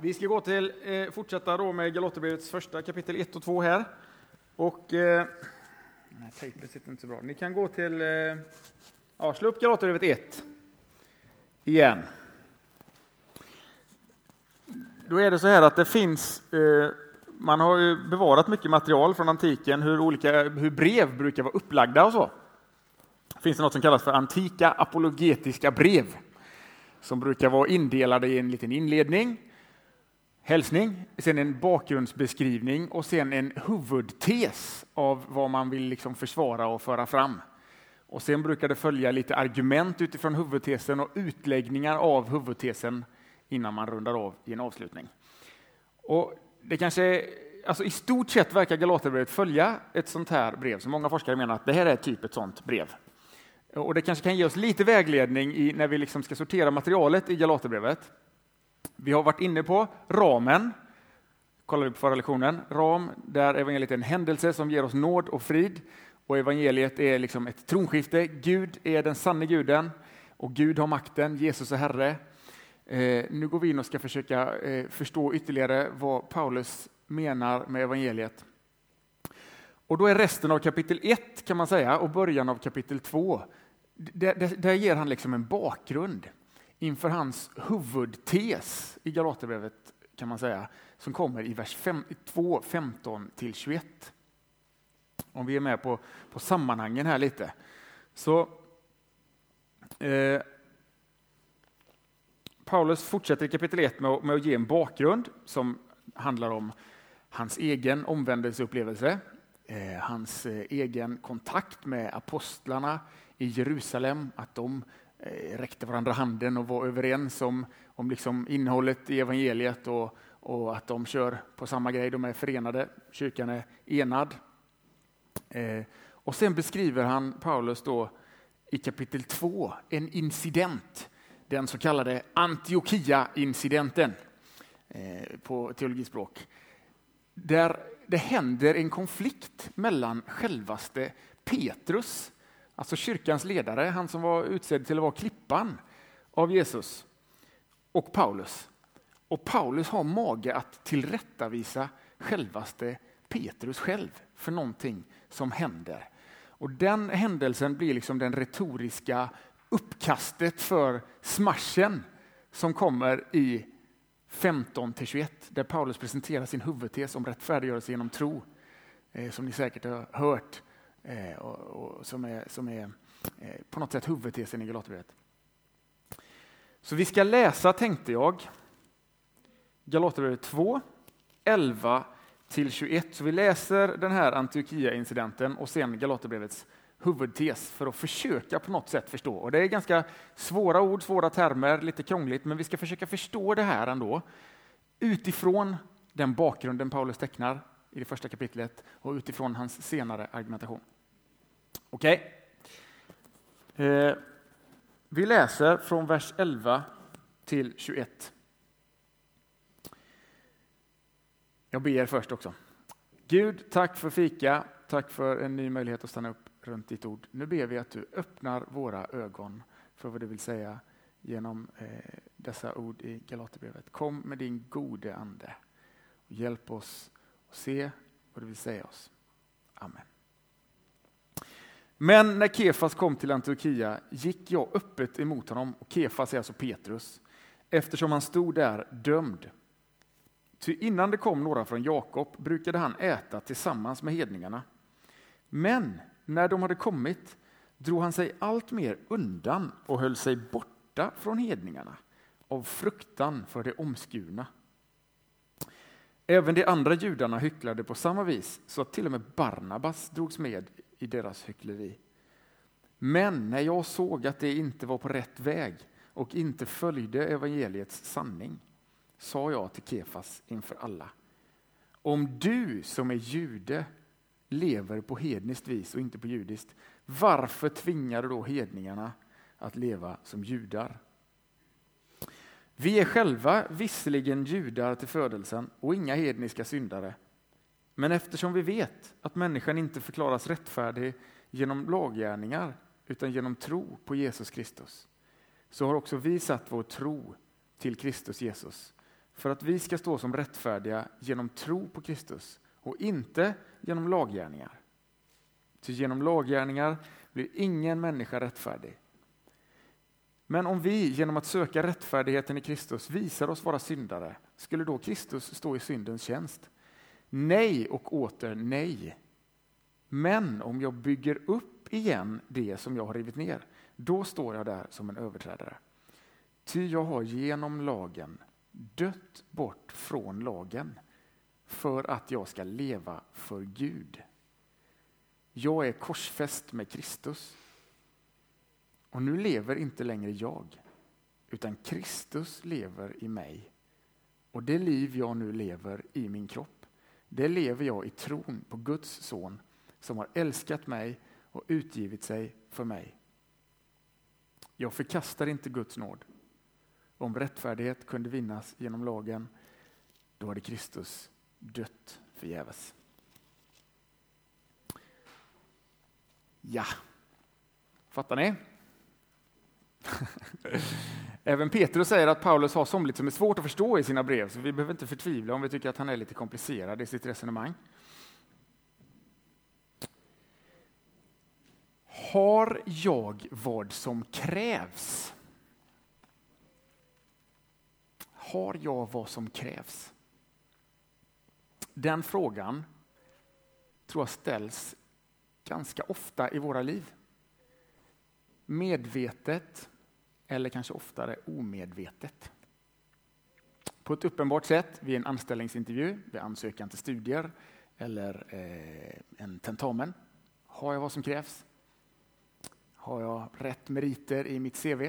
Vi ska gå till, eh, fortsätta då med Galaterbrevets första kapitel 1 och 2 här. Och... Eh, nej, tejpen sitter inte så bra. Ni kan gå till... Eh, ja, slå upp Galaterbrevet 1. Igen. Då är det så här att det finns... Eh, man har ju bevarat mycket material från antiken, hur, olika, hur brev brukar vara upplagda och så. finns det något som kallas för antika apologetiska brev som brukar vara indelade i en liten inledning, hälsning, sen en bakgrundsbeskrivning och sen en huvudtes av vad man vill liksom försvara och föra fram. Och sen brukar det följa lite argument utifrån huvudtesen och utläggningar av huvudtesen innan man rundar av i en avslutning. Och det kanske, alltså I stort sett verkar Galaterbrevet följa ett sånt här brev, så många forskare menar att det här är typ ett sånt brev. Och Det kanske kan ge oss lite vägledning i, när vi liksom ska sortera materialet i Galaterbrevet. Vi har varit inne på ramen, kollar vi på förra lektionen, ram där evangeliet är en händelse som ger oss nåd och frid. Och evangeliet är liksom ett tronskifte. Gud är den sanne guden och Gud har makten, Jesus är Herre. Eh, nu går vi in och ska försöka eh, förstå ytterligare vad Paulus menar med evangeliet. Och då är resten av kapitel 1 kan man säga och början av kapitel 2 där, där, där ger han liksom en bakgrund inför hans huvudtes i Galaterbrevet kan man säga, som kommer i vers 2, 15 till 21. Om vi är med på, på sammanhangen här lite. Så eh, Paulus fortsätter i kapitel 1 med, med att ge en bakgrund som handlar om hans egen omvändelseupplevelse, eh, hans eh, egen kontakt med apostlarna i Jerusalem, att de Eh, räckte varandra handen och var överens om, om liksom innehållet i evangeliet och, och att de kör på samma grej, de är förenade, kyrkan är enad. Eh, och sen beskriver han, Paulus, då, i kapitel 2 en incident, den så kallade Antiochia-incidenten eh, på teologispråk. Där det händer en konflikt mellan självaste Petrus Alltså kyrkans ledare, han som var utsedd till att vara klippan av Jesus och Paulus. Och Paulus har mage att tillrättavisa självaste Petrus själv för någonting som händer. Och den händelsen blir liksom den retoriska uppkastet för smashen som kommer i 15 21 där Paulus presenterar sin huvudtes om rättfärdiggörelse genom tro. Eh, som ni säkert har hört eh, och, och, som är, som är eh, på något sätt huvudtesen i Galaterbrevet. Så vi ska läsa, tänkte jag, Galaterbrevet 2, 11 till 21. Så vi läser den här Antiochia-incidenten och sen Galaterbrevets huvudtes för att försöka på något sätt förstå. Och det är ganska svåra ord, svåra termer, lite krångligt, men vi ska försöka förstå det här ändå utifrån den bakgrunden Paulus tecknar i det första kapitlet och utifrån hans senare argumentation. Okej? Okay. Eh, vi läser från vers 11 till 21. Jag ber först också. Gud, tack för fika. Tack för en ny möjlighet att stanna upp runt ditt ord. Nu ber vi att du öppnar våra ögon för vad du vill säga genom eh, dessa ord i Galaterbrevet. Kom med din gode ande och hjälp oss att se vad du vill säga oss. Amen. Men när Kefas kom till Antiochia gick jag öppet emot honom, och Kefas är alltså Petrus, eftersom han stod där dömd. Ty innan det kom några från Jakob brukade han äta tillsammans med hedningarna. Men när de hade kommit drog han sig allt mer undan och höll sig borta från hedningarna av fruktan för det omskurna. Även de andra judarna hycklade på samma vis så att till och med Barnabas drogs med i deras hyckleri. Men när jag såg att det inte var på rätt väg och inte följde evangeliets sanning sa jag till Kefas inför alla. Om du som är jude lever på hedniskt vis och inte på judiskt, varför tvingar du då hedningarna att leva som judar? Vi är själva visserligen judar till födelsen och inga hedniska syndare. Men eftersom vi vet att människan inte förklaras rättfärdig genom laggärningar utan genom tro på Jesus Kristus så har också vi satt vår tro till Kristus Jesus för att vi ska stå som rättfärdiga genom tro på Kristus och inte genom laggärningar. Ty genom laggärningar blir ingen människa rättfärdig. Men om vi genom att söka rättfärdigheten i Kristus visar oss vara syndare, skulle då Kristus stå i syndens tjänst? Nej och åter nej. Men om jag bygger upp igen det som jag har rivit ner, då står jag där som en överträdare. Ty jag har genom lagen dött bort från lagen för att jag ska leva för Gud. Jag är korsfäst med Kristus. Och nu lever inte längre jag, utan Kristus lever i mig. Och det liv jag nu lever i min kropp, det lever jag i tron på Guds son som har älskat mig och utgivit sig för mig. Jag förkastar inte Guds nåd. Om rättfärdighet kunde vinnas genom lagen, då hade Kristus dött förgäves. Ja, fattar ni? Även Petrus säger att Paulus har somligt som är svårt att förstå i sina brev, så vi behöver inte förtvivla om vi tycker att han är lite komplicerad i sitt resonemang. Har jag vad som krävs? Har jag vad som krävs? Den frågan tror jag ställs ganska ofta i våra liv. Medvetet eller kanske oftare omedvetet. På ett uppenbart sätt vid en anställningsintervju, vid ansökan till studier eller eh, en tentamen. Har jag vad som krävs? Har jag rätt meriter i mitt CV?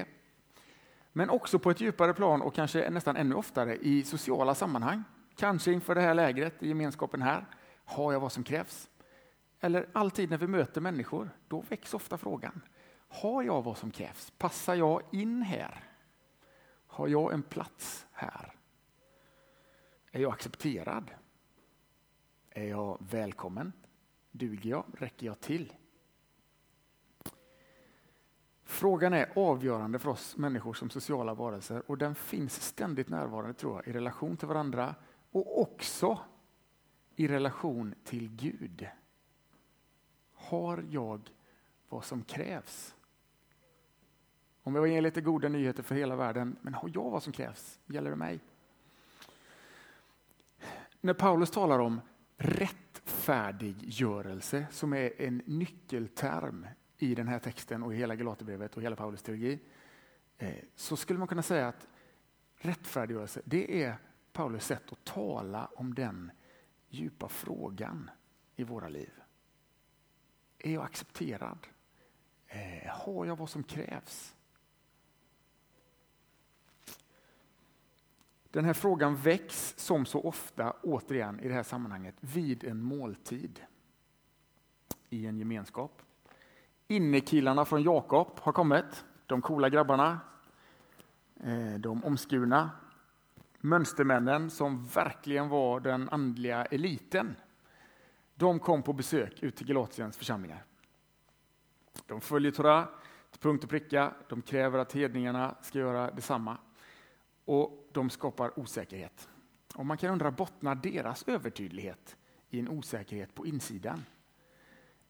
Men också på ett djupare plan och kanske nästan ännu oftare i sociala sammanhang. Kanske inför det här lägret, i gemenskapen här. Har jag vad som krävs? Eller alltid när vi möter människor, då väcks ofta frågan. Har jag vad som krävs? Passar jag in här? Har jag en plats här? Är jag accepterad? Är jag välkommen? Duger jag? Räcker jag till? Frågan är avgörande för oss människor som sociala varelser och den finns ständigt närvarande tror jag, i relation till varandra och också i relation till Gud. Har jag vad som krävs? Om jag ger lite goda nyheter för hela världen, men har jag vad som krävs? Gäller det mig? När Paulus talar om rättfärdiggörelse, som är en nyckelterm i den här texten och i hela Galaterbrevet och hela Paulus teologi, eh, så skulle man kunna säga att rättfärdiggörelse, det är Paulus sätt att tala om den djupa frågan i våra liv. Är jag accepterad? Eh, har jag vad som krävs? Den här frågan väcks som så ofta, återigen i det här sammanhanget, vid en måltid i en gemenskap. Innekillarna från Jakob har kommit, de coola grabbarna, eh, de omskurna, mönstermännen som verkligen var den andliga eliten. De kom på besök ut till Galatiens församlingar. De följer Torah till punkt och pricka, de kräver att hedningarna ska göra detsamma och de skapar osäkerhet. Och man kan undra, bottnar deras övertydlighet i en osäkerhet på insidan?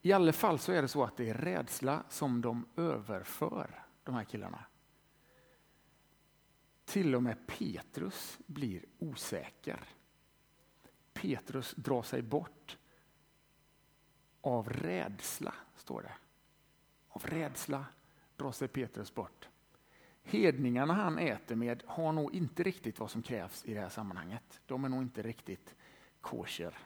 I alla fall så är det så att det är rädsla som de överför, de här killarna. Till och med Petrus blir osäker. Petrus drar sig bort av rädsla, står det. Av rädsla drar sig Petrus bort. Hedningarna han äter med har nog inte riktigt vad som krävs i det här sammanhanget. De är nog inte riktigt kosher.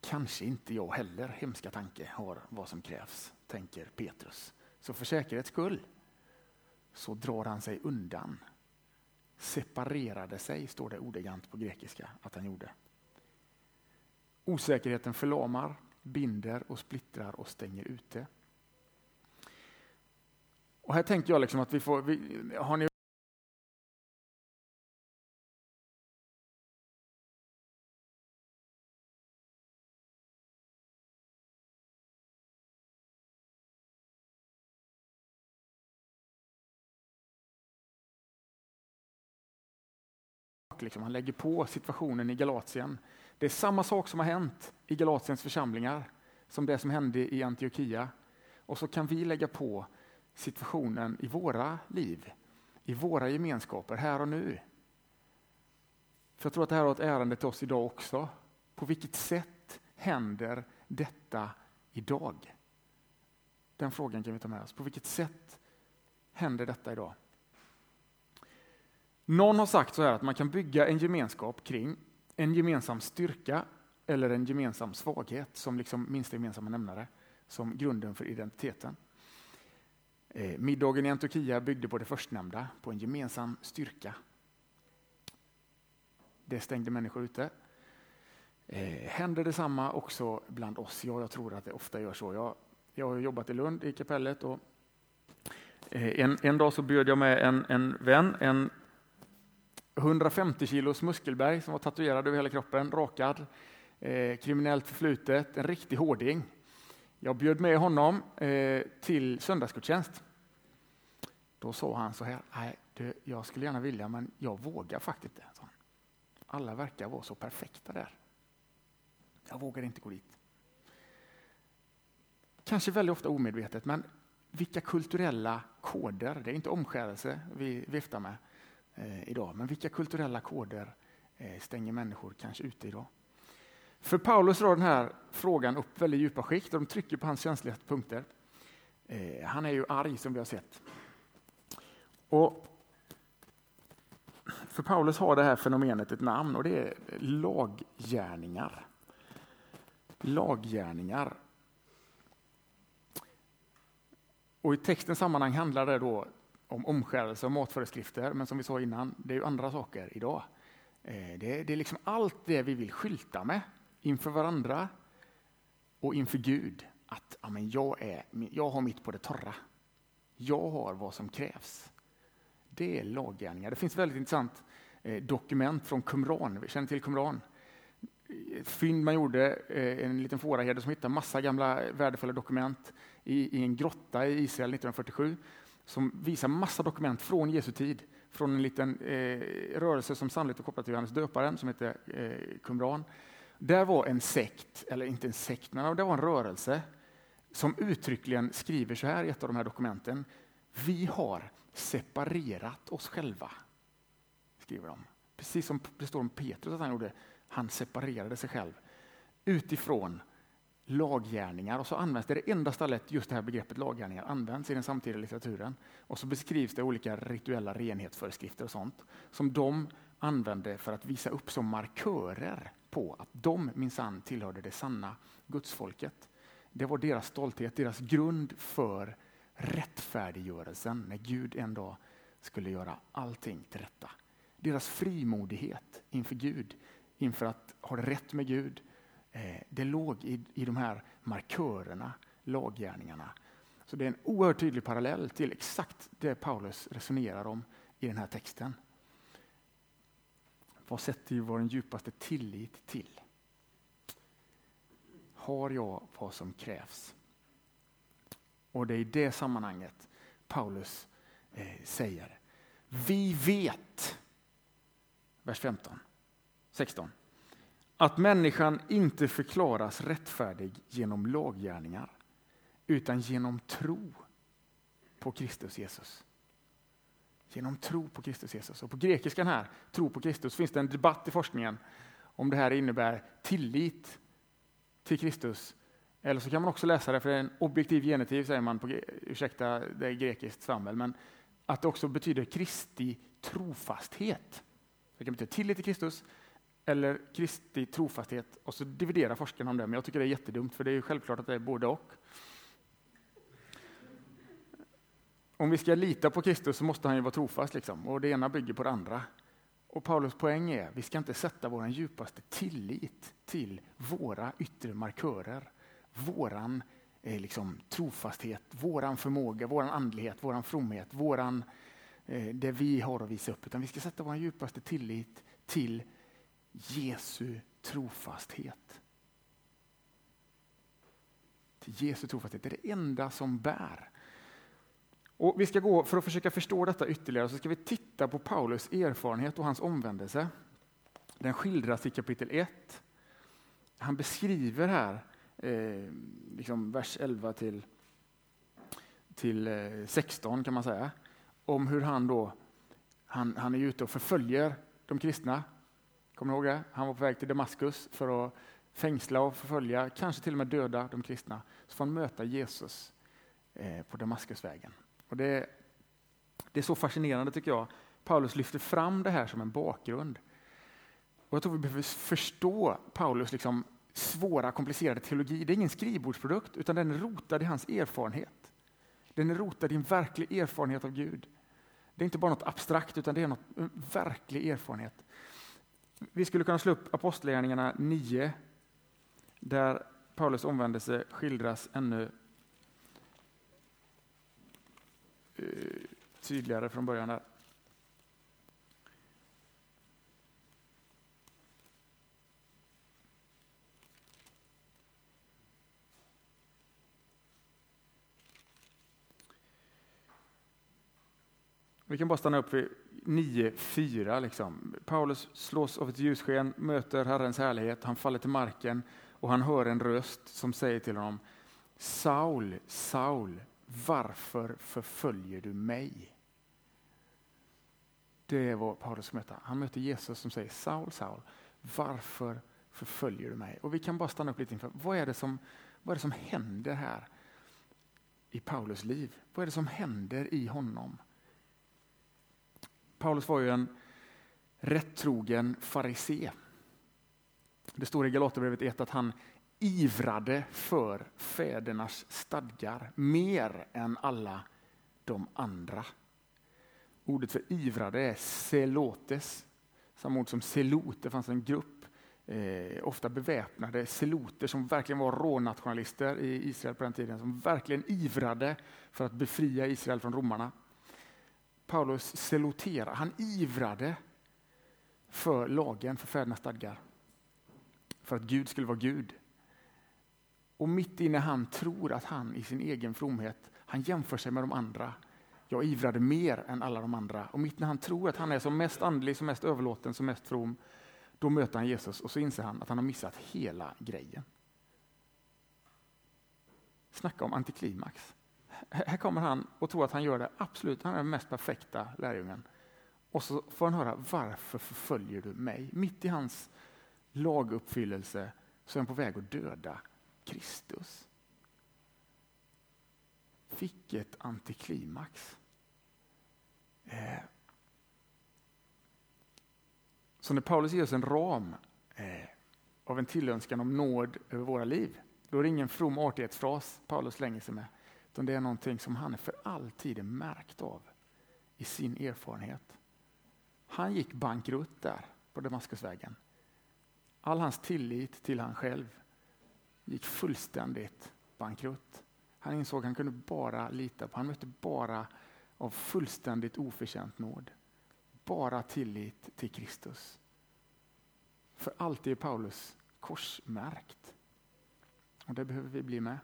Kanske inte jag heller, hemska tanke, har vad som krävs, tänker Petrus. Så för säkerhets skull så drar han sig undan. Separerade sig, står det ordagrant på grekiska att han gjorde. Osäkerheten förlamar, binder och splittrar och stänger ute. Och här tänker jag liksom att vi får, vi, har ni. Liksom. Han lägger på situationen i Galatien. Det är samma sak som har hänt i Galatiens församlingar som det som hände i Antiochia. Och så kan vi lägga på situationen i våra liv, i våra gemenskaper här och nu. För jag tror att det här har ett ärende till oss idag också. På vilket sätt händer detta idag? Den frågan kan vi ta med oss. På vilket sätt händer detta idag? Någon har sagt så här att man kan bygga en gemenskap kring en gemensam styrka eller en gemensam svaghet som liksom minsta gemensamma nämnare, som grunden för identiteten. Eh, middagen i Antiochia byggde på det förstnämnda, på en gemensam styrka. Det stängde människor ute. Eh, Händer detsamma också bland oss? Ja, jag tror att det ofta gör så. Jag, jag har jobbat i Lund i kapellet och eh, en, en dag så bjöd jag med en, en vän, en 150 kilos muskelberg som var tatuerad över hela kroppen, rakad, eh, kriminellt förflutet, en riktig hårding. Jag bjöd med honom eh, till söndagsgudstjänst. Då sa han så här, nej, du, jag skulle gärna vilja men jag vågar faktiskt inte. Alla verkar vara så perfekta där. Jag vågar inte gå dit. Kanske väldigt ofta omedvetet, men vilka kulturella koder, det är inte omskärelse vi viftar med eh, Eh, idag, men vilka kulturella koder eh, stänger människor kanske ute idag? För Paulus drar den här frågan upp väldigt djupa skikt och de trycker på hans känsliga punkter. Eh, han är ju arg som vi har sett. Och för Paulus har det här fenomenet ett namn och det är laggärningar. Laggärningar. Och I textens sammanhang handlar det då om omskärelse och matföreskrifter, men som vi sa innan, det är ju andra saker idag. Eh, det är, det är liksom allt det vi vill skylta med inför varandra och inför Gud. Att amen, jag, är, jag har mitt på det torra. Jag har vad som krävs. Det är laggärningar. Det finns väldigt intressant eh, dokument från Qumran. Vi känner till Qumran. Ett fynd man gjorde, eh, en liten fåraherde som hittade massa gamla värdefulla dokument i, i en grotta i Israel 1947 som visar massa dokument från Jesu tid, från en liten eh, rörelse som sannolikt är kopplad till Johannes döparen som heter eh, Qumran. Där var en sekt, eller inte en sekt, men det var en rörelse som uttryckligen skriver så här i ett av de här dokumenten. Vi har separerat oss själva, skriver de. Precis som det står om Petrus att han gjorde. Han separerade sig själv utifrån laggärningar och så används det, det enda stället just det här begreppet laggärningar används i den samtida litteraturen. Och så beskrivs det olika rituella renhetsföreskrifter och sånt som de använde för att visa upp som markörer på att de minsann tillhörde det sanna gudsfolket. Det var deras stolthet, deras grund för rättfärdiggörelsen när Gud en dag skulle göra allting till rätta. Deras frimodighet inför Gud, inför att ha det rätt med Gud, Eh, det låg i, i de här markörerna, laggärningarna. Så det är en oerhört tydlig parallell till exakt det Paulus resonerar om i den här texten. Vad sätter vi vår djupaste tillit till? Har jag vad som krävs? Och det är i det sammanhanget Paulus eh, säger, vi vet, vers 15, 16, att människan inte förklaras rättfärdig genom laggärningar utan genom tro på Kristus Jesus. Genom tro på Kristus Jesus. Och på grekiskan här, tro på Kristus, finns det en debatt i forskningen om det här innebär tillit till Kristus eller så kan man också läsa det, för det är en objektiv genitiv, säger man, på, ursäkta det är grekiskt svammel, men att det också betyder Kristi trofasthet. Det kan betyda tillit till Kristus eller Kristi trofasthet och så dividerar forskarna om det, men jag tycker det är jättedumt för det är självklart att det är både och. Om vi ska lita på Kristus så måste han ju vara trofast liksom, och det ena bygger på det andra. Och Paulus poäng är, vi ska inte sätta vår djupaste tillit till våra yttre markörer våran eh, liksom, trofasthet, våran förmåga, våran andlighet, våran fromhet, våran, eh, det vi har att visa upp. Utan vi ska sätta vår djupaste tillit till Jesu trofasthet. Till Jesu trofasthet, det är det enda som bär. Och vi ska gå, för att försöka förstå detta ytterligare, så ska vi titta på Paulus erfarenhet och hans omvändelse. Den skildras i kapitel 1. Han beskriver här, eh, liksom vers 11 till, till eh, 16 kan man säga, om hur han då han, han är ute och förföljer de kristna. Kommer ni ihåg det? Han var på väg till Damaskus för att fängsla och förfölja, kanske till och med döda de kristna. Så får han möta Jesus eh, på Damaskusvägen. Och det, det är så fascinerande tycker jag. Paulus lyfter fram det här som en bakgrund. Och jag tror vi behöver förstå Paulus liksom svåra, komplicerade teologi. Det är ingen skrivbordsprodukt, utan den är rotad i hans erfarenhet. Den är rotad i en verklig erfarenhet av Gud. Det är inte bara något abstrakt, utan det är något, en verklig erfarenhet. Vi skulle kunna slå upp Apostlagärningarna 9, där Paulus omvändelse skildras ännu eh, tydligare från början. Där. Vi kan bara stanna upp vid 9.4. Liksom. Paulus slås av ett ljussken, möter Herrens härlighet, han faller till marken och han hör en röst som säger till honom Saul, Saul, varför förföljer du mig? Det är vad Paulus möter. Han möter Jesus som säger Saul, Saul, varför förföljer du mig? Och vi kan bara stanna upp lite inför, vad är det som, vad är det som händer här i Paulus liv? Vad är det som händer i honom? Paulus var ju en rättrogen farisé. Det står i Galaterbrevet 1 att han ivrade för fädernas stadgar mer än alla de andra. Ordet för ivrade är selotes, samma ord som selot. Det fanns en grupp, eh, ofta beväpnade seloter som verkligen var rånationalister i Israel på den tiden, som verkligen ivrade för att befria Israel från romarna. Paulus selotera, han ivrade för lagen, för fädernas stadgar. För att Gud skulle vara Gud. Och mitt inne han tror att han i sin egen fromhet, han jämför sig med de andra. Jag ivrade mer än alla de andra. Och mitt när han tror att han är som mest andlig, som mest överlåten, som mest from, då möter han Jesus och så inser han att han har missat hela grejen. Snacka om antiklimax. Här kommer han och tror att han gör det absolut, han är den mest perfekta lärjungen. Och så får han höra, varför förföljer du mig? Mitt i hans laguppfyllelse så är han på väg att döda Kristus. Vilket antiklimax. Eh. Så när Paulus ger oss en ram eh, av en tillönskan om nåd över våra liv, då är det ingen from artighetsfras Paulus slänger sig med. Utan det är någonting som han för alltid är märkt av i sin erfarenhet. Han gick bankrutt där på Damaskusvägen. All hans tillit till han själv gick fullständigt bankrutt. Han insåg att han kunde bara lita på, han mötte bara av fullständigt oförtjänt nåd. Bara tillit till Kristus. För alltid är Paulus korsmärkt. Och det behöver vi bli med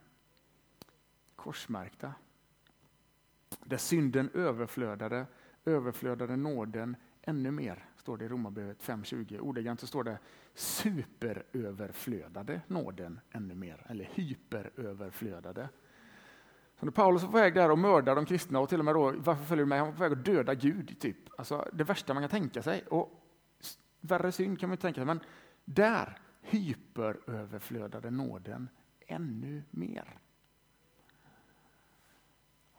korsmärkta. Där synden överflödade, överflödade nåden ännu mer, står det i Romarbrevet 5.20. Ordagrant så står det superöverflödade nåden ännu mer, eller hyperöverflödade. Så när Paulus var på väg där och mördade de kristna och till och med då, varför följer du mig? Han var på väg att döda Gud, typ. Alltså det värsta man kan tänka sig. Och värre synd kan man inte tänka sig, men där hyperöverflödade nåden ännu mer.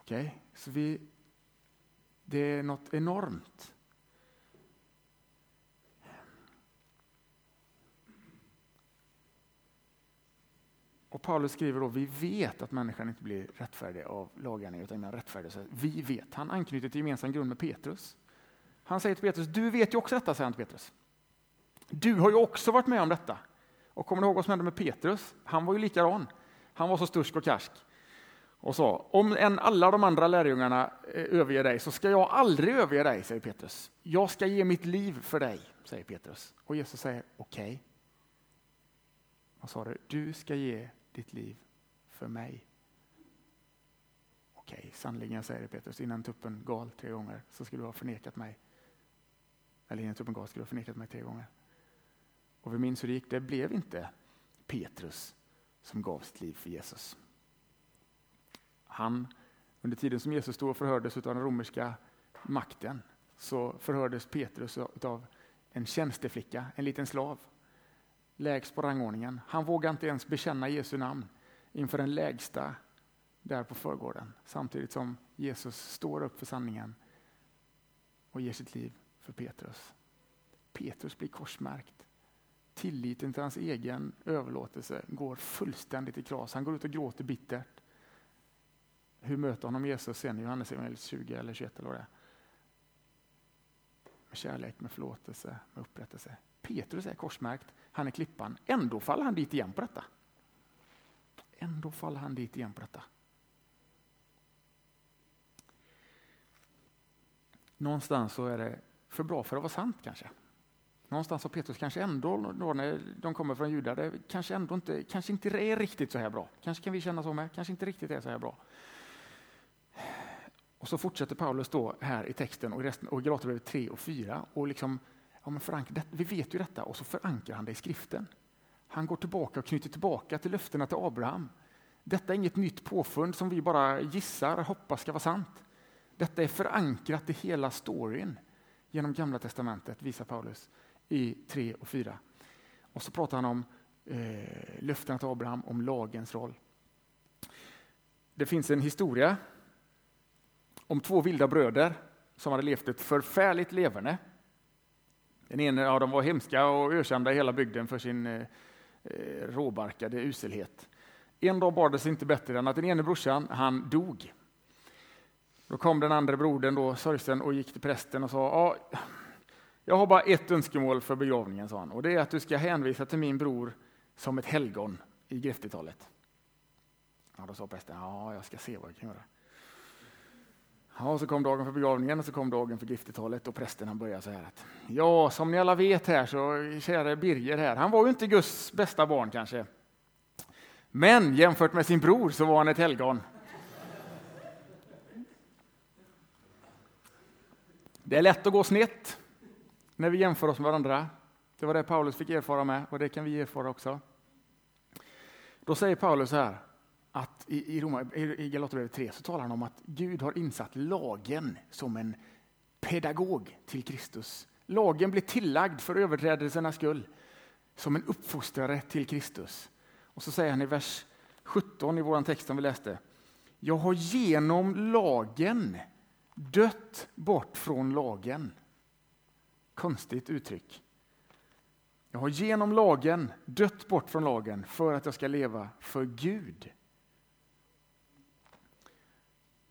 Okay? så vi, det är något enormt. Och Paulus skriver då, vi vet att människan inte blir rättfärdig av lagarna utan den rättfärdig. Vi vet. Han anknyter till gemensam grund med Petrus. Han säger till Petrus, du vet ju också detta, säger han till Petrus. Du har ju också varit med om detta. Och kommer du ihåg vad som hände med Petrus? Han var ju likadan. Han var så stursk och karsk och sa, om än alla de andra lärjungarna eh, överger dig så ska jag aldrig överge dig, säger Petrus. Jag ska ge mitt liv för dig, säger Petrus. Och Jesus säger, okej. Okay. Vad sa du? Du ska ge ditt liv för mig. Okej, okay, sannerligen säger Petrus, innan tuppen gal tre gånger så skulle du ha förnekat mig. Eller innan tuppen gal skulle du ha förnekat mig tre gånger. Och vi minns hur det gick. Det blev inte Petrus som gav sitt liv för Jesus. Han, under tiden som Jesus stod och förhördes av den romerska makten så förhördes Petrus av en tjänsteflicka, en liten slav, lägst på rangordningen. Han vågade inte ens bekänna Jesu namn inför den lägsta där på förgården, samtidigt som Jesus står upp för sanningen och ger sitt liv för Petrus. Petrus blir korsmärkt. Tilliten till hans egen överlåtelse går fullständigt i kras. Han går ut och gråter bittert. Hur möter honom Jesus sen i Johannes 20 eller 21 eller vad det är? Med kärlek, med förlåtelse, med upprättelse. Petrus är korsmärkt, han är klippan. Ändå faller han dit igen på detta. Ändå faller han dit igen på detta. Någonstans så är det för bra för att vara sant kanske. Någonstans har Petrus kanske ändå, då när de kommer från judar, det kanske ändå inte, kanske inte är riktigt så här bra. Kanske kan vi känna så med, kanske inte riktigt är så här bra. Och så fortsätter Paulus då här i texten och i, resten, och Galaterbrevet 3 och 4 och liksom, ja men förankra, vi vet ju detta och så förankrar han det i skriften. Han går tillbaka och knyter tillbaka till löftena till Abraham. Detta är inget nytt påfund som vi bara gissar och hoppas ska vara sant. Detta är förankrat i hela storyn genom Gamla testamentet, visar Paulus i 3 och 4. Och så pratar han om eh, löftena till Abraham, om lagens roll. Det finns en historia om två vilda bröder som hade levt ett förfärligt leverne. Den ene, ja, de var hemska och ökända i hela bygden för sin eh, eh råbarkade uselhet. En dag bar det sig inte bättre än att den ene brorsan, han dog. Då kom den andra brodern, då, sorgsen, och gick till prästen och sa ja, jag har bara ett önskemål för begravningen, sa han, och det är att du ska hänvisa till min bror som ett helgon i griftetalet. Ja, då sa prästen, ja, jag ska se vad jag kan göra. Ja, så kom dagen för begravningen och så kom dagen för griftetalet och prästen han började så här att ja, som ni alla vet här så kära Birger här, han var ju inte Guds bästa barn kanske. Men jämfört med sin bror så var han ett helgon. Det är lätt att gå snett när vi jämför oss med varandra. Det var det Paulus fick erfara med och det kan vi erfara också. Då säger Paulus så här att i, i, i Galaterbrevet 3 så talar han om att Gud har insatt lagen som en pedagog till Kristus. Lagen blir tillagd för överträdelsernas skull som en uppfostrare till Kristus. Och så säger han i vers 17 i vår text som vi läste. Jag har genom lagen dött bort från lagen. Konstigt uttryck. Jag har genom lagen dött bort från lagen för att jag ska leva för Gud.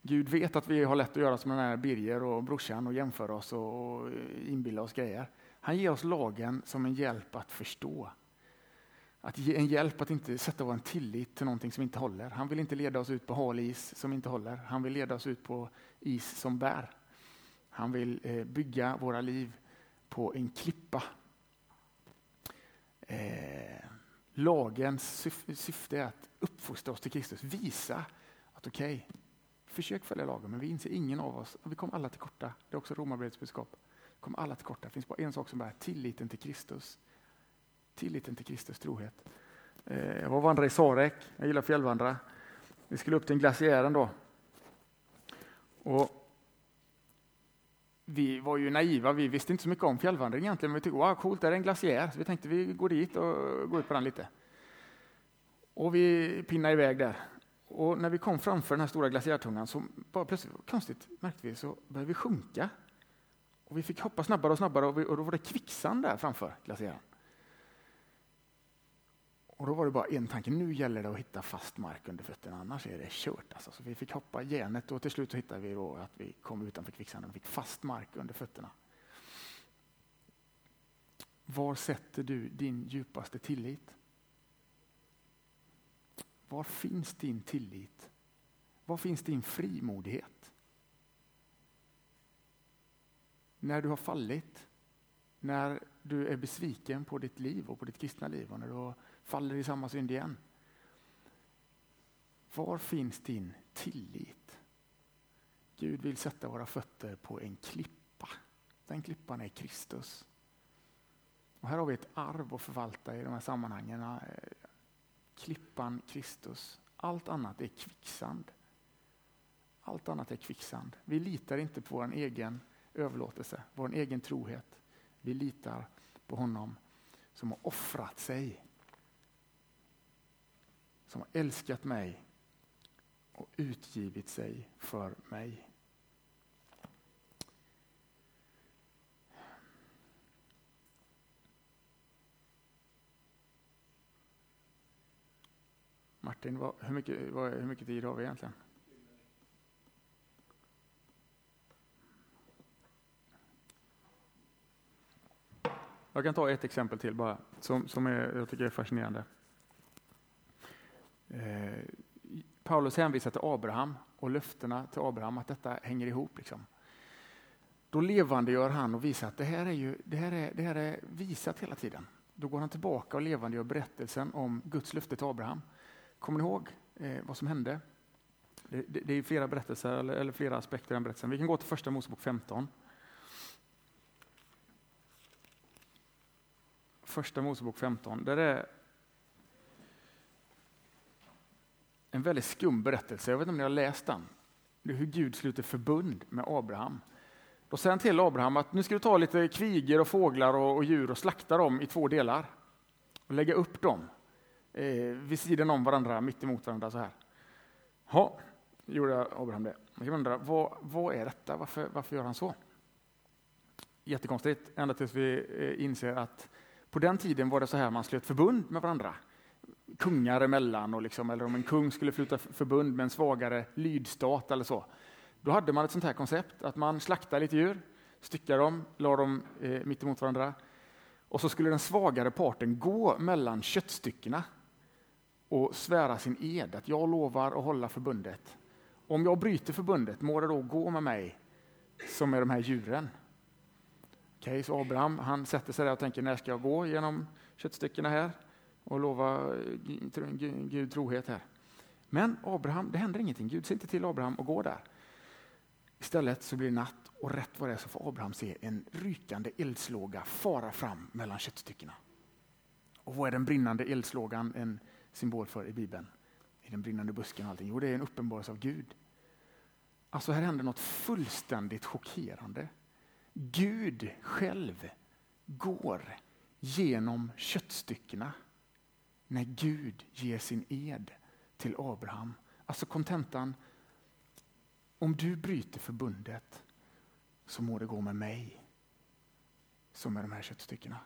Gud vet att vi har lätt att göra som den här Birger och brorsan och jämföra oss och inbilla oss grejer. Han ger oss lagen som en hjälp att förstå. Att ge en hjälp att inte sätta vår tillit till någonting som inte håller. Han vill inte leda oss ut på hal is som inte håller. Han vill leda oss ut på is som bär. Han vill eh, bygga våra liv på en klippa. Eh, lagens syfte är att uppfostra oss till Kristus, visa att okej, okay, försök följa lagen, men vi inser ingen av oss, vi kommer alla till korta. Det är också Romarbrevets budskap. Vi kommer alla till korta. Det finns bara en sak som bär, tilliten till Kristus. Tilliten till Kristus trohet. Eh, jag var och vandrade i Sarek, jag gillar fjällvandra. Vi skulle upp till en glaciär ändå. Och vi var ju naiva, vi visste inte så mycket om fjällvandring egentligen, men vi tyckte wow, coolt, det är en glaciär. Så vi tänkte vi går dit och går ut på den lite. Och vi pinnade iväg där. Och när vi kom framför den här stora glaciärtungan så bara plötsligt, konstigt märkte vi, så började vi sjunka. Och vi fick hoppa snabbare och snabbare och, vi, och då var det kvicksand där framför glaciären. Och då var det bara en tanke, nu gäller det att hitta fast mark under fötterna, annars är det kört. Alltså. Så vi fick hoppa järnet och till slut så hittade vi då att vi kom utanför kvicksanden och fick fast mark under fötterna. Var sätter du din djupaste tillit? Var finns din tillit? Var finns din frimodighet? När du har fallit, när du är besviken på ditt liv och på ditt kristna liv och när du faller i samma synd igen. Var finns din tillit? Gud vill sätta våra fötter på en klippa. Den klippan är Kristus. Och här har vi ett arv att förvalta i de här sammanhangen. Klippan Kristus. Allt annat är kvicksand. Allt annat är kvicksand. Vi litar inte på vår egen överlåtelse, vår egen trohet. Vi litar på honom som har offrat sig. Som har älskat mig och utgivit sig för mig. Martin, vad, hur, mycket, vad, hur mycket tid har vi egentligen? Jag kan ta ett exempel till bara, som, som är, jag tycker är fascinerande. Eh, Paulus hänvisar till Abraham och löftena till Abraham, att detta hänger ihop. Liksom. Då levandegör han och visar att det här, är ju, det, här är, det här är visat hela tiden. Då går han tillbaka och levandegör berättelsen om Guds löfte till Abraham. Kommer ni ihåg eh, vad som hände? Det, det, det, är flera berättelser, eller, eller flera aspekter i den berättelsen. Vi kan gå till första Mosebok 15. Första Mosebok 15, där är en väldigt skum berättelse. Jag vet inte om ni har läst den. Det är hur Gud sluter förbund med Abraham. Då säger han till Abraham att nu ska du ta lite kvigor och fåglar och, och djur och slakta dem i två delar. Och lägga upp dem eh, vid sidan om varandra, mitt emot varandra så här. Ja, gjorde Abraham det. Man kan undra, vad, vad är detta? Varför, varför gör han så? Jättekonstigt, ända tills vi eh, inser att på den tiden var det så här man slöt förbund med varandra. Kungar emellan, och liksom, eller om en kung skulle sluta förbund med en svagare lydstat eller så. Då hade man ett sånt här koncept, att man slaktade lite djur, styckade dem, la dem eh, mitt emot varandra. Och så skulle den svagare parten gå mellan köttstyckena och svära sin ed, att jag lovar att hålla förbundet. Om jag bryter förbundet, må det då gå med mig som med de här djuren. Okej, så Abraham han sätter sig där och tänker, när ska jag gå genom köttstyckena här och lova eh, Gud trohet här? Men Abraham, det händer ingenting. Gud säger inte till Abraham att gå där. Istället så blir det natt och rätt vad det är så får Abraham se en rykande eldslåga fara fram mellan köttstyckena. Och vad är den brinnande eldslågan en symbol för i Bibeln? I den brinnande busken och allting? Jo, det är en uppenbarelse av Gud. Alltså här händer något fullständigt chockerande. Gud själv går genom köttstyckena när Gud ger sin ed till Abraham. Alltså kontentan, om du bryter förbundet så må det gå med mig som med de här köttstyckena.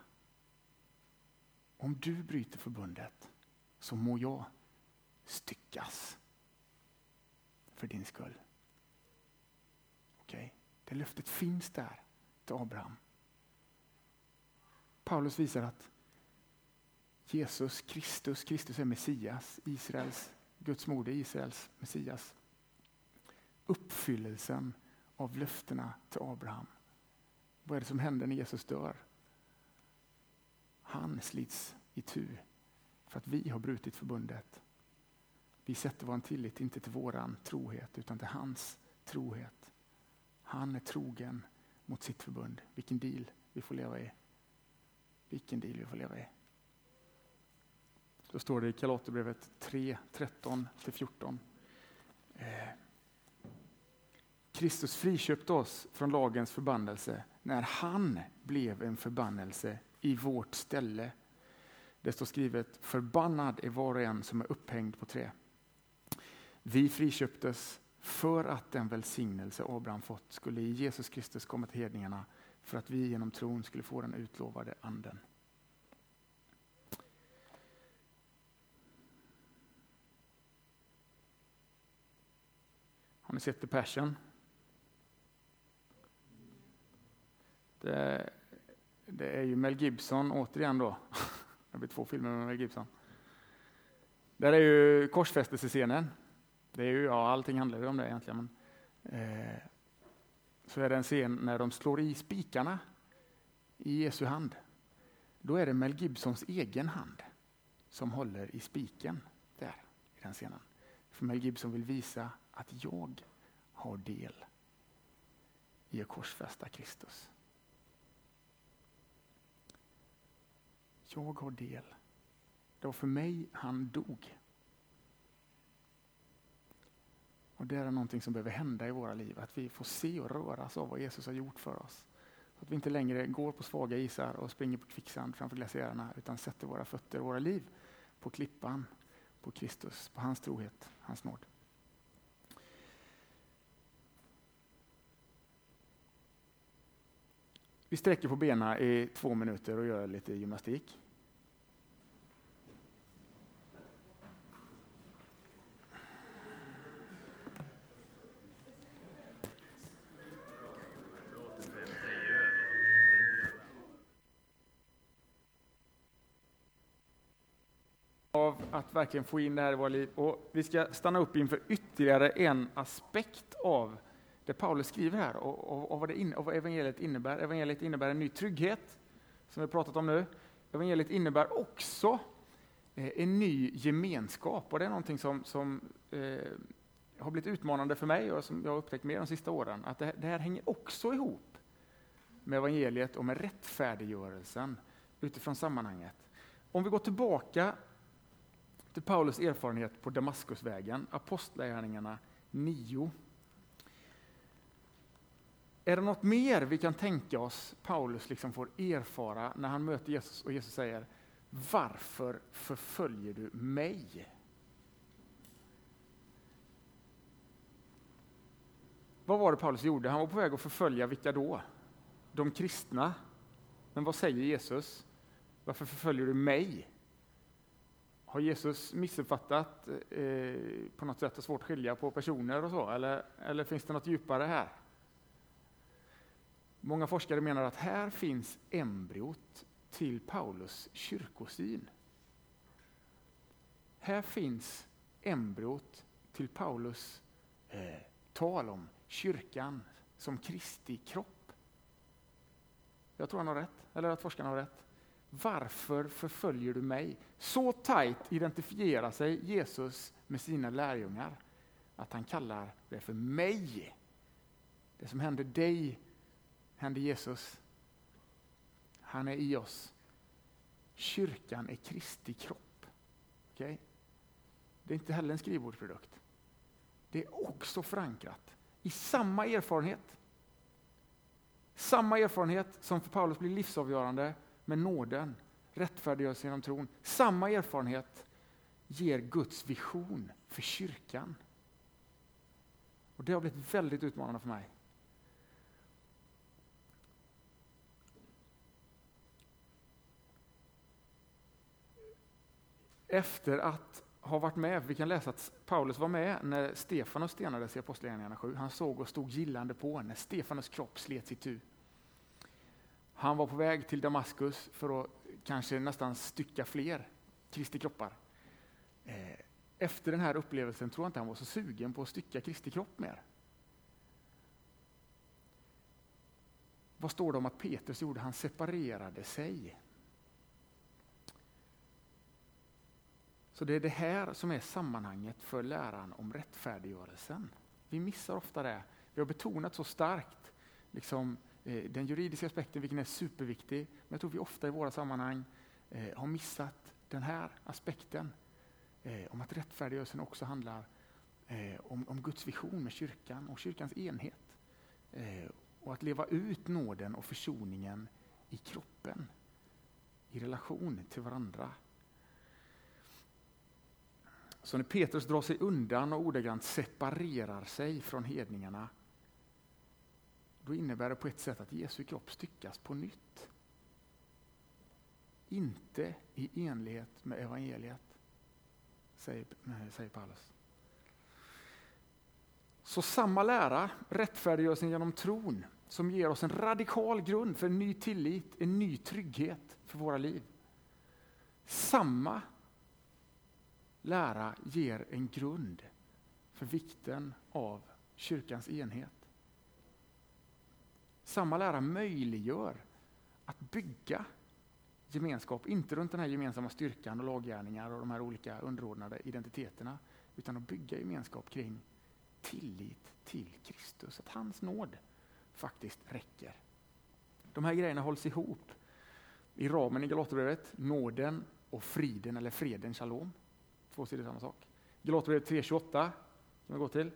Om du bryter förbundet så må jag styckas för din skull. Okej, okay? det löftet finns där till Abraham. Paulus visar att Jesus Kristus, Kristus är Messias, Israels, Guds moder, Israels Messias. Uppfyllelsen av löftena till Abraham. Vad är det som händer när Jesus dör? Han slits i tur för att vi har brutit förbundet. Vi sätter vår tillit inte till våran trohet utan till hans trohet. Han är trogen mot sitt förbund. Vilken deal vi får leva i. Vilken deal vi får leva i. Då står det i Galaterbrevet 3, 13-14. Eh, Kristus friköpte oss från lagens förbannelse när han blev en förbannelse i vårt ställe. Det står skrivet, förbannad är var och en som är upphängd på trä. Vi friköptes för att den välsignelse Abraham fått skulle i Jesus Kristus komma till hedningarna för att vi genom tron skulle få den utlovade anden. Har ni sett The Passion? Det, det är ju Mel Gibson återigen då. Det blir två filmer med Mel Gibson. Där är ju korsfästelsescenen. Det är ju, ja, allting handlar ju om det egentligen. Men, eh, så är det en scen när de slår i spikarna i Jesu hand. Då är det Mel Gibsons egen hand som håller i spiken där i den scenen. För Mel Gibson vill visa att jag har del i att korsfästa Kristus. Jag har del. Det var för mig han dog. Och det är någonting som behöver hända i våra liv, att vi får se och röras av vad Jesus har gjort för oss. Så att vi inte längre går på svaga isar och springer på kvicksand framför glaciärerna, utan sätter våra fötter och våra liv på klippan, på Kristus, på hans trohet, hans nåd. Vi sträcker på benen i två minuter och gör lite gymnastik. av att verkligen få in det här i våra liv. Och vi ska stanna upp inför ytterligare en aspekt av det Paulus skriver här och, och, och, vad, in, och vad evangeliet innebär. Evangeliet innebär en ny trygghet, som vi har pratat om nu. Evangeliet innebär också eh, en ny gemenskap och det är någonting som, som eh, har blivit utmanande för mig och som jag har upptäckt mer de sista åren. Att det, det här hänger också ihop med evangeliet och med rättfärdiggörelsen utifrån sammanhanget. Om vi går tillbaka till Paulus erfarenhet på Damaskusvägen, Apostlagärningarna 9. Är det något mer vi kan tänka oss Paulus liksom får erfara när han möter Jesus och Jesus säger Varför förföljer du mig? Vad var det Paulus gjorde? Han var på väg att förfölja vilka då? De kristna. Men vad säger Jesus? Varför förföljer du mig? Har Jesus missuppfattat eh, på något sätt och svårt att skilja på personer och så? Eller, eller finns det något djupare här? Många forskare menar att här finns embryot till Paulus kyrkosyn. Här finns embryot till Paulus eh, tal om kyrkan som Kristi kropp. Jag tror han har rätt, eller att forskarna har rätt. Varför förföljer du mig? Så tajt identifierar sig Jesus med sina lärjungar att han kallar det för mig. Det som hände dig hände Jesus. Han är i oss. Kyrkan är Kristi kropp. Okay? Det är inte heller en skrivbordsprodukt. Det är också förankrat i samma erfarenhet. Samma erfarenhet som för Paulus blir livsavgörande med nåden, rättfärdiggörelse genom tron. Samma erfarenhet ger Guds vision för kyrkan. Och Det har blivit väldigt utmanande för mig. Efter att ha varit med, vi kan läsa att Paulus var med när Stefanus stenades i Apostlagärningarna 7. Han såg och stod gillande på när Stefanus kropp slets itu. Han var på väg till Damaskus för att kanske nästan stycka fler Kristi kroppar. Eh, efter den här upplevelsen tror jag inte han var så sugen på att stycka Kristi kropp mer. Vad står det om att Petrus gjorde? Han separerade sig. Så det är det här som är sammanhanget för läran om rättfärdiggörelsen. Vi missar ofta det. Vi har betonat så starkt liksom, Eh, den juridiska aspekten, vilken är superviktig, men jag tror vi ofta i våra sammanhang eh, har missat den här aspekten. Eh, om att rättfärdiggörelsen också handlar eh, om, om Guds vision med kyrkan och kyrkans enhet. Eh, och att leva ut nåden och försoningen i kroppen, i relation till varandra. Så när Petrus drar sig undan och ordagrant separerar sig från hedningarna då innebär det på ett sätt att Jesu kropp styckas på nytt. Inte i enlighet med evangeliet, säger, säger Paulus. Så samma lära, rättfärdiggörelsen genom tron, som ger oss en radikal grund för en ny tillit, en ny trygghet för våra liv. Samma lära ger en grund för vikten av kyrkans enhet. Samma lära möjliggör att bygga gemenskap, inte runt den här gemensamma styrkan och laggärningar och de här olika underordnade identiteterna, utan att bygga gemenskap kring tillit till Kristus, att hans nåd faktiskt räcker. De här grejerna hålls ihop. i ramen i Galaterbrevet, nåden och friden eller freden, shalom. Två sidor samma sak. Galaterbrevet 3.28 kan vi gå till.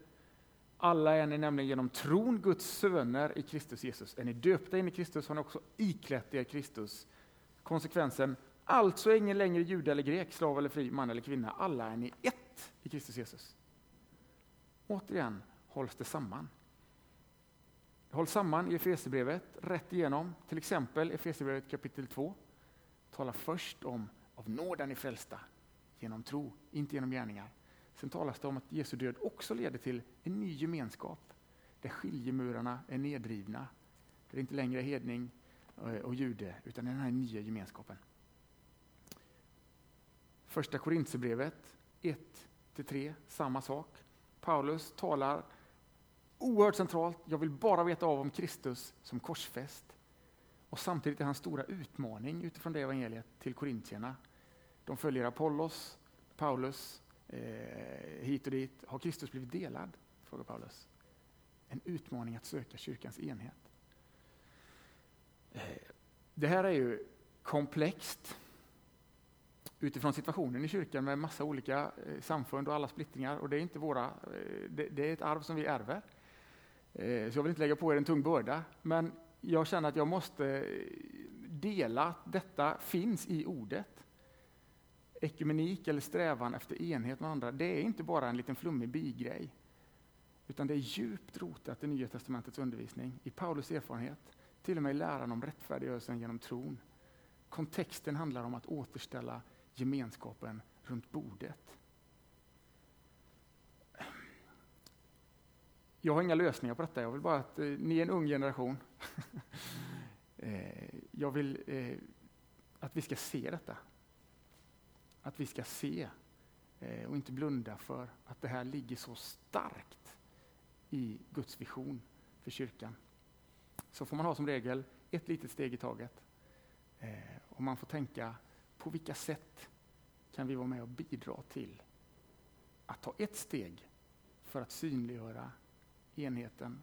Alla är ni nämligen genom tron Guds söner i Kristus Jesus. Är ni döpta in i Kristus har ni också iklätt er Kristus. Konsekvensen, alltså är ingen längre jude eller grek, slav eller fri, man eller kvinna. Alla är ni ett i Kristus Jesus. Återigen hålls det samman. Det hålls samman i Efesierbrevet rätt igenom. Till exempel Efesierbrevet kapitel 2 talar först om av nåden i frälsta genom tro, inte genom gärningar. Sen talas det om att Jesu död också leder till en ny gemenskap där skiljemurarna är nedrivna. Där det inte längre är hedning eh, och jude, utan den här nya gemenskapen. Första Korintierbrevet 1-3, samma sak. Paulus talar oerhört centralt, jag vill bara veta av om Kristus som korsfäst. Och samtidigt är hans stora utmaning utifrån det evangeliet till korintierna. De följer Apollos, Paulus, eh, hit och dit. Har Kristus blivit delad? frågar Paulus. En utmaning att söka kyrkans enhet. Eh, det här är ju komplext utifrån situationen i kyrkan med massa olika eh, samfund och alla splittringar. Och det är inte våra, eh, det, det är ett arv som vi ärver. Så jag vill inte lägga på er en tung börda, men jag känner att jag måste dela att detta finns i ordet. Ekumenik eller strävan efter enhet med andra, det är inte bara en liten flummig bigrej. Utan det är djupt rotat i Nya Testamentets undervisning, i Paulus erfarenhet, till och med i läran om rättfärdiggörelsen genom tron. Kontexten handlar om att återställa gemenskapen runt bordet. Jag har inga lösningar på detta, jag vill bara att eh, ni är en ung generation. eh, jag vill eh, att vi ska se detta. Att vi ska se eh, och inte blunda för att det här ligger så starkt i Guds vision för kyrkan. Så får man ha som regel ett litet steg i taget. Eh, och man får tänka på vilka sätt kan vi vara med och bidra till att ta ett steg för att synliggöra enheten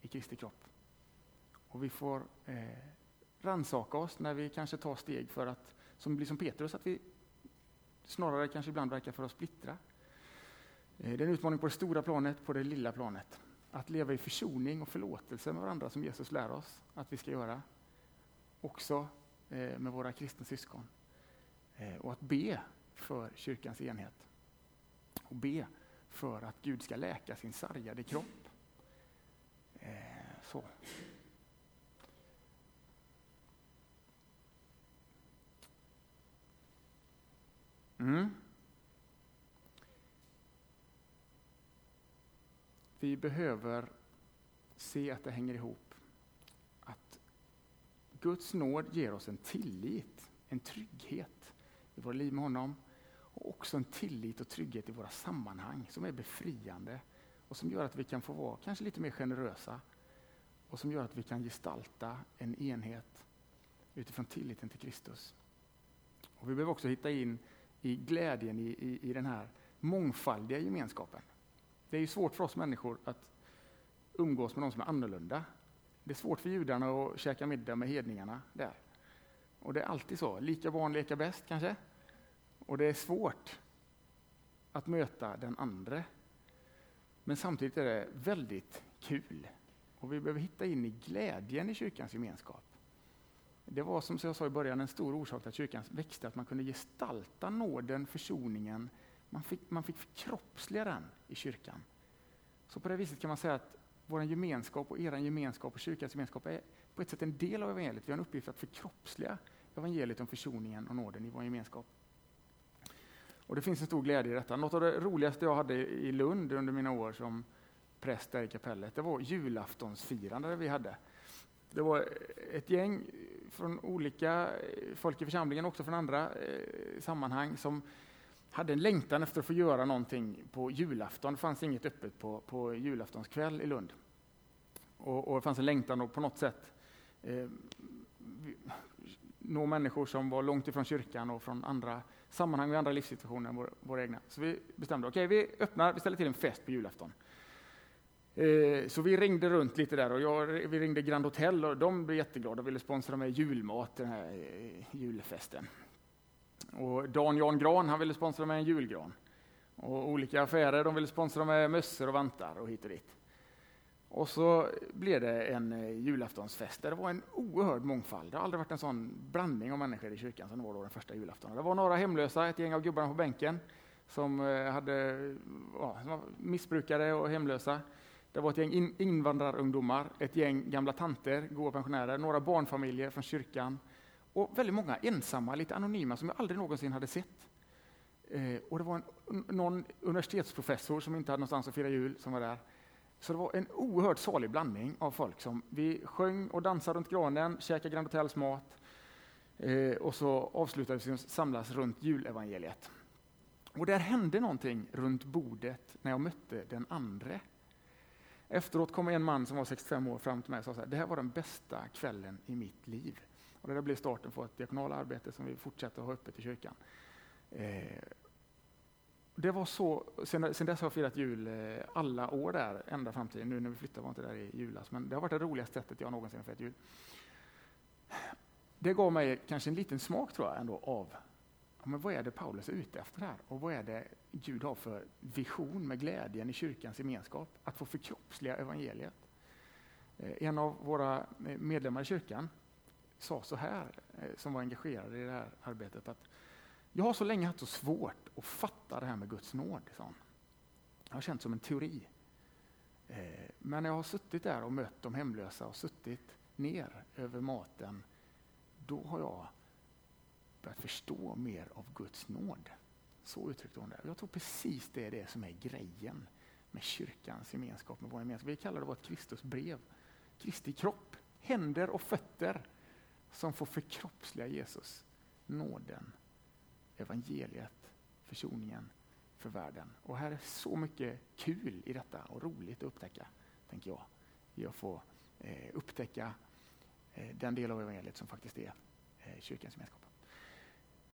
i Kristi kropp. Och vi får eh, ransaka oss när vi kanske tar steg för att, som blir som Petrus, att vi snarare kanske ibland verkar för att splittra. Eh, det är en utmaning på det stora planet, på det lilla planet. Att leva i försoning och förlåtelse med varandra som Jesus lär oss att vi ska göra. Också eh, med våra kristna syskon. Eh, och att be för kyrkans enhet. Och be för att Gud ska läka sin sargade kropp. Så. Mm. Vi behöver se att det hänger ihop. Att Guds nåd ger oss en tillit, en trygghet i våra liv med honom och också en tillit och trygghet i våra sammanhang som är befriande och som gör att vi kan få vara kanske lite mer generösa och som gör att vi kan gestalta en enhet utifrån tilliten till Kristus. Och vi behöver också hitta in i glädjen i, i, i den här mångfaldiga gemenskapen. Det är ju svårt för oss människor att umgås med de som är annorlunda. Det är svårt för judarna att käka middag med hedningarna där. Och det är alltid så, lika barn leka bäst kanske. Och det är svårt att möta den andre. Men samtidigt är det väldigt kul. Och vi behöver hitta in i glädjen i kyrkans gemenskap. Det var som jag sa i början en stor orsak till att kyrkan växte, att man kunde gestalta nåden, försoningen. Man fick, man fick förkroppsliga den i kyrkan. Så på det viset kan man säga att vår gemenskap och er gemenskap och kyrkans gemenskap är på ett sätt en del av evangeliet. Vi har en uppgift att förkroppsliga evangeliet om försoningen och nåden i vår gemenskap. Och det finns en stor glädje i detta. Något av det roligaste jag hade i Lund under mina år som präst där i kapellet, det var julaftonsfirande vi hade. Det var ett gäng från olika eh, folk i församlingen, också från andra eh, sammanhang, som hade en längtan efter att få göra någonting på julafton. Det fanns inget öppet på, på julaftonskväll i Lund. Och, och det fanns en längtan att på något sätt eh, nå människor som var långt ifrån kyrkan och från andra sammanhang och andra livssituationer än våra, våra egna. Så vi bestämde, okej, okay, vi öppnar, vi ställer till en fest på julafton. Eh, så vi ringde runt lite där och jag, vi ringde Grand Hotel och de blev jätteglada och ville sponsra med julmat den här eh, julfesten. Och Dan Jan Gran han ville sponsra med en julgran. Och olika affärer de ville sponsra med mössor och vantar och hit och dit. Och så blev det en eh, julaftonsfest där det var en oerhörd mångfald. Det har aldrig varit en sån blandning av människor i kyrkan som det var då den första julafton. Det var några hemlösa, ett gäng av gubbarna på bänken som hade ja, som missbrukare och hemlösa. Det var ett gäng invandrarungdomar, ett gäng gamla tanter, goa pensionärer, några barnfamiljer från kyrkan och väldigt många ensamma, lite anonyma som jag aldrig någonsin hade sett. Eh, och det var en, någon universitetsprofessor som inte hade någonstans att fira jul som var där. Så det var en oerhört salig blandning av folk som vi sjöng och dansade runt granen, käkade Grand Hotels mat eh, och så avslutades vi samlas runt julevangeliet. Och där hände någonting runt bordet när jag mötte den andre. Efteråt kom en man som var 65 år fram till mig och sa att det här var den bästa kvällen i mitt liv. Och det blev starten på ett diakonala arbete som vi fortsätter att ha öppet i kyrkan. Eh, det var så, sen, sen dess har jag firat jul eh, alla år där, ända fram till nu när vi flyttade var inte där i julas, men det har varit det roligaste sättet jag någonsin har firat jul. Det gav mig kanske en liten smak tror jag ändå av men vad är det Paulus är ute efter här? Och vad är det Gud har för vision med glädjen i kyrkans gemenskap? Att få förkroppsliga evangeliet. Eh, en av våra eh, medlemmar i kyrkan sa så här, eh, som var engagerad i det här arbetet, att jag har så länge haft så svårt att fatta det här med Guds nåd. Sån. Jag har känt som en teori. Men när jag har suttit där och mött de hemlösa och suttit ner över maten, då har jag att förstå mer av Guds nåd. Så uttryckte hon det. Jag tror precis det är det som är grejen med kyrkans gemenskap, med vår gemenskap. Vi kallar det vårt Kristusbrev. Kristi kropp, händer och fötter som får förkroppsliga Jesus, nåden evangeliet, försoningen för världen. Och här är så mycket kul i detta och roligt att upptäcka, tänker jag, i att få eh, upptäcka eh, den del av evangeliet som faktiskt är eh, kyrkans gemenskap.